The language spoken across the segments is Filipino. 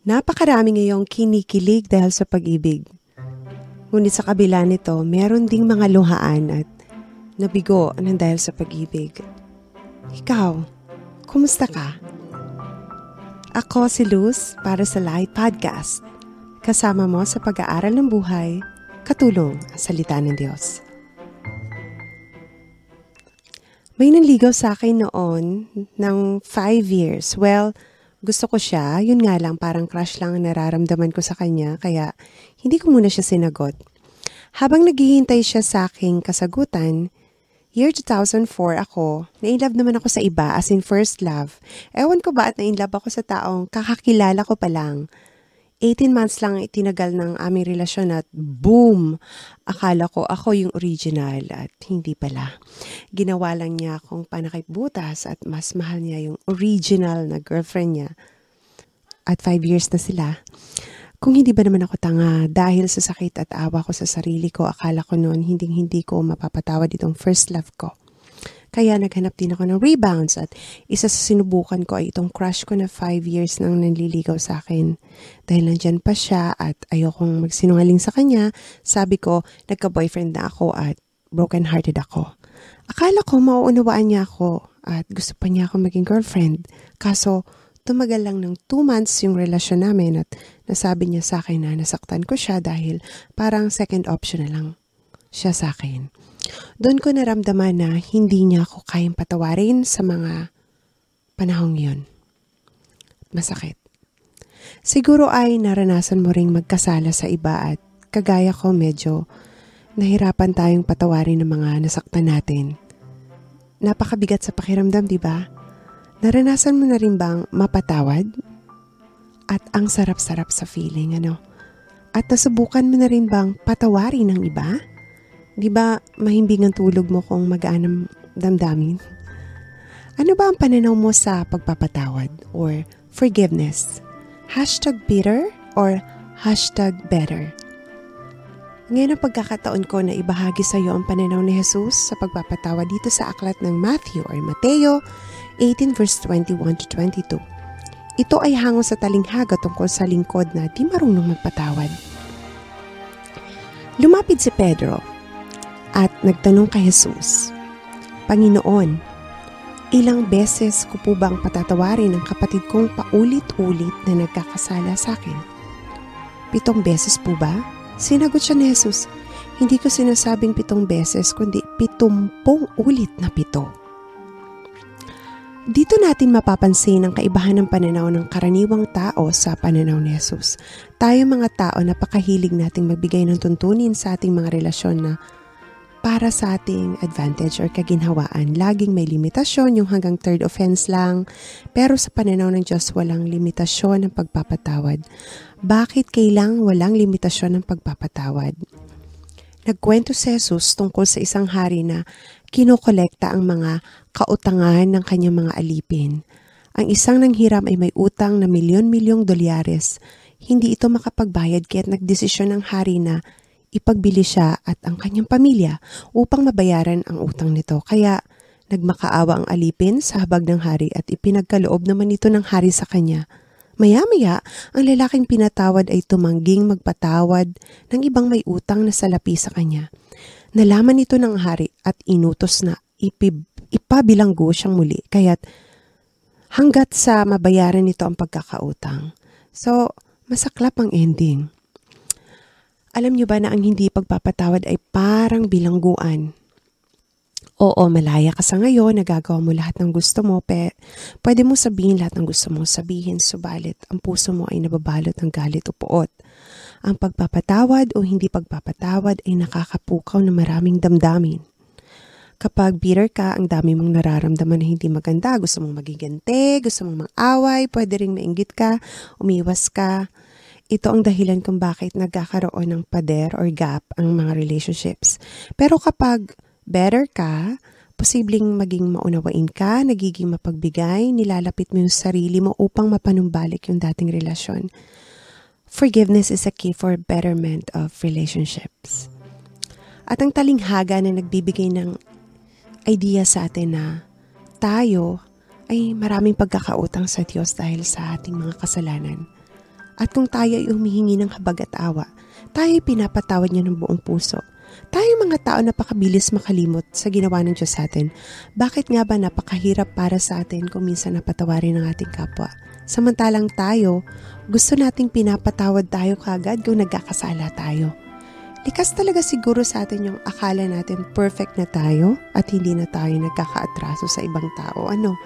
Napakarami ngayong kinikilig dahil sa pag-ibig. Ngunit sa kabila nito, meron ding mga luhaan at nabigo ng dahil sa pag-ibig. Ikaw, kumusta ka? Ako si Luz para sa Light Podcast. Kasama mo sa pag-aaral ng buhay, katulong ang salita ng Diyos. May nanligaw sa akin noon ng 5 years. Well, gusto ko siya, yun nga lang parang crush lang ang nararamdaman ko sa kanya kaya hindi ko muna siya sinagot. Habang naghihintay siya sa aking kasagutan, year 2004 ako, na-inlove naman ako sa iba as in first love. Ewan ko ba at na-inlove ako sa taong kakakilala ko pa lang. 18 months lang itinagal ng aming relasyon at boom! Akala ko ako yung original at hindi pala. Ginawa lang niya akong panakip butas at mas mahal niya yung original na girlfriend niya. At 5 years na sila. Kung hindi ba naman ako tanga dahil sa sakit at awa ko sa sarili ko, akala ko noon hindi hindi ko mapapatawad itong first love ko. Kaya naghanap din ako ng rebounds at isa sa sinubukan ko ay itong crush ko na 5 years nang nanliligaw sa akin. Dahil nandyan pa siya at ayokong magsinungaling sa kanya, sabi ko nagka-boyfriend na ako at broken-hearted ako. Akala ko mauunawaan niya ako at gusto pa niya ako maging girlfriend. Kaso tumagal lang ng 2 months yung relasyon namin at nasabi niya sa akin na nasaktan ko siya dahil parang second option na lang siya sa akin. Doon ko naramdaman na hindi niya ako kayang patawarin sa mga panahong yun. Masakit. Siguro ay naranasan mo ring magkasala sa iba at kagaya ko medyo nahirapan tayong patawarin ng mga nasaktan natin. Napakabigat sa pakiramdam, di ba? Naranasan mo na rin bang mapatawad? At ang sarap-sarap sa feeling, ano? At nasubukan mo na rin bang patawarin ng iba? Di ba mahimbing ang tulog mo kung magaan ang damdamin? Ano ba ang pananaw mo sa pagpapatawad or forgiveness? Hashtag bitter or hashtag better? Ngayon ang pagkakataon ko na ibahagi sa iyo ang pananaw ni Jesus sa pagpapatawad dito sa aklat ng Matthew or Mateo 18 verse 21 to 22. Ito ay hango sa talinghaga tungkol sa lingkod na di marunong magpatawad. Lumapit si Pedro at nagtanong kay Jesus, Panginoon, ilang beses ko po bang patatawarin ang kapatid kong paulit-ulit na nagkakasala sa akin? Pitong beses po ba? Sinagot siya ni Jesus, hindi ko sinasabing pitong beses kundi pitumpong ulit na pito. Dito natin mapapansin ang kaibahan ng pananaw ng karaniwang tao sa pananaw ni Jesus. Tayo mga tao napakahilig nating magbigay ng tuntunin sa ating mga relasyon na para sa ating advantage or kaginhawaan. Laging may limitasyon, yung hanggang third offense lang. Pero sa pananaw ng Diyos, walang limitasyon ng pagpapatawad. Bakit kailang walang limitasyon ng pagpapatawad? Nagkwento si Jesus tungkol sa isang hari na kinokolekta ang mga kautangan ng kanyang mga alipin. Ang isang nanghiram ay may utang na milyon-milyong dolyares. Hindi ito makapagbayad kaya't nagdesisyon ng hari na ipagbili siya at ang kanyang pamilya upang mabayaran ang utang nito. Kaya nagmakaawa ang alipin sa habag ng hari at ipinagkaloob naman ito ng hari sa kanya. Maya-maya, ang lalaking pinatawad ay tumangging magpatawad ng ibang may utang na salapi sa kanya. Nalaman ito ng hari at inutos na ipib, ipabilanggo siyang muli. Kaya't hanggat sa mabayaran nito ang pagkakautang. So, masaklap ang ending. Alam niyo ba na ang hindi pagpapatawad ay parang bilangguan? Oo, malaya ka sa ngayon, nagagawa mo lahat ng gusto mo, pe, pwede mo sabihin lahat ng gusto mo sabihin, subalit ang puso mo ay nababalot ng galit o puot. Ang pagpapatawad o hindi pagpapatawad ay nakakapukaw ng maraming damdamin. Kapag bitter ka, ang dami mong nararamdaman na hindi maganda, gusto mong magigante, gusto mong mang-away, pwede ring mainggit ka, umiwas ka, ito ang dahilan kung bakit nagkakaroon ng pader or gap ang mga relationships. Pero kapag better ka, posibleng maging maunawain ka, nagiging mapagbigay, nilalapit mo yung sarili mo upang mapanumbalik yung dating relasyon. Forgiveness is a key for betterment of relationships. At ang talinghaga na nagbibigay ng idea sa atin na tayo ay maraming pagkakautang sa Diyos dahil sa ating mga kasalanan At kung tayo ay humihingi ng habag at awa, tayo ay pinapatawad niya ng buong puso. Tayo mga tao napakabilis makalimot sa ginawa ng Diyos sa atin. Bakit nga ba napakahirap para sa atin kung minsan napatawarin ng ating kapwa? Samantalang tayo, gusto nating pinapatawad tayo kagad kung nagkakasala tayo. Likas talaga siguro sa atin yung akala natin perfect na tayo at hindi na tayo nagkakaatraso sa ibang tao. Ano?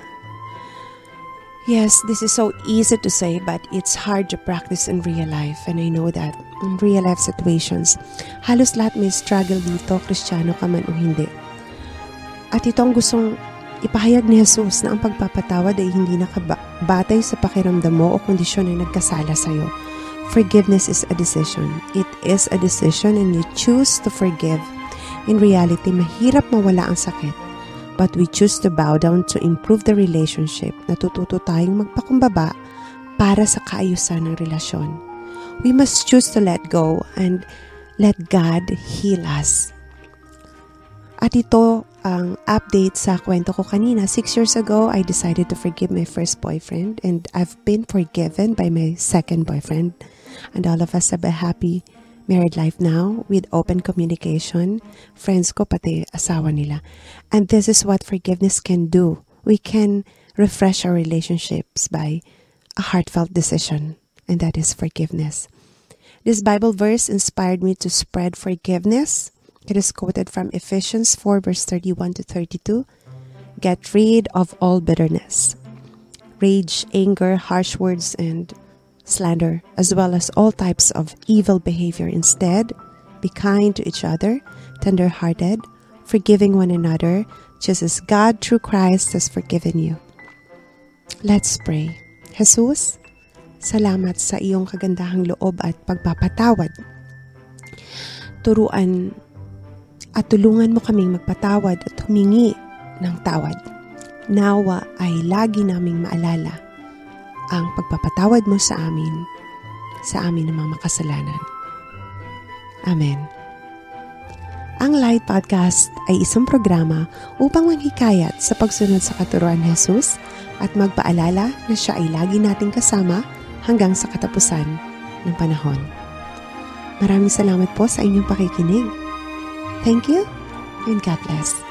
Yes, this is so easy to say, but it's hard to practice in real life. And I know that in real life situations, halos lahat may struggle dito, kristyano ka man o hindi. At ito ang gustong ipahayag ni Jesus na ang pagpapatawad ay hindi nakabatay sa pakiramdam mo o kondisyon na nagkasala sa'yo. Forgiveness is a decision. It is a decision and you choose to forgive. In reality, mahirap mawala ang sakit but we choose to bow down to improve the relationship, natututo tayong magpakumbaba para sa kaayusan ng relasyon. We must choose to let go and let God heal us. At ito ang update sa kwento ko kanina. Six years ago, I decided to forgive my first boyfriend and I've been forgiven by my second boyfriend. And all of us have a happy married life now with open communication. Friends ko, pati asawa nila. And this is what forgiveness can do. We can refresh our relationships by a heartfelt decision, and that is forgiveness. This Bible verse inspired me to spread forgiveness. It is quoted from Ephesians 4, verse 31 to 32. Get rid of all bitterness, rage, anger, harsh words, and slander, as well as all types of evil behavior. Instead, be kind to each other, tender hearted, forgiving one another, just as God through Christ has forgiven you. Let's pray. Jesus, salamat sa iyong kagandahang loob at pagpapatawad. Turuan at tulungan mo kaming magpatawad at humingi ng tawad. Nawa ay lagi naming maalala ang pagpapatawad mo sa amin, sa amin ng mga makasalanan. Amen. Ang Light Podcast ay isang programa upang manghikayat sa pagsunod sa katuruan ni Jesus at magpaalala na siya ay lagi nating kasama hanggang sa katapusan ng panahon. Maraming salamat po sa inyong pakikinig. Thank you and God bless.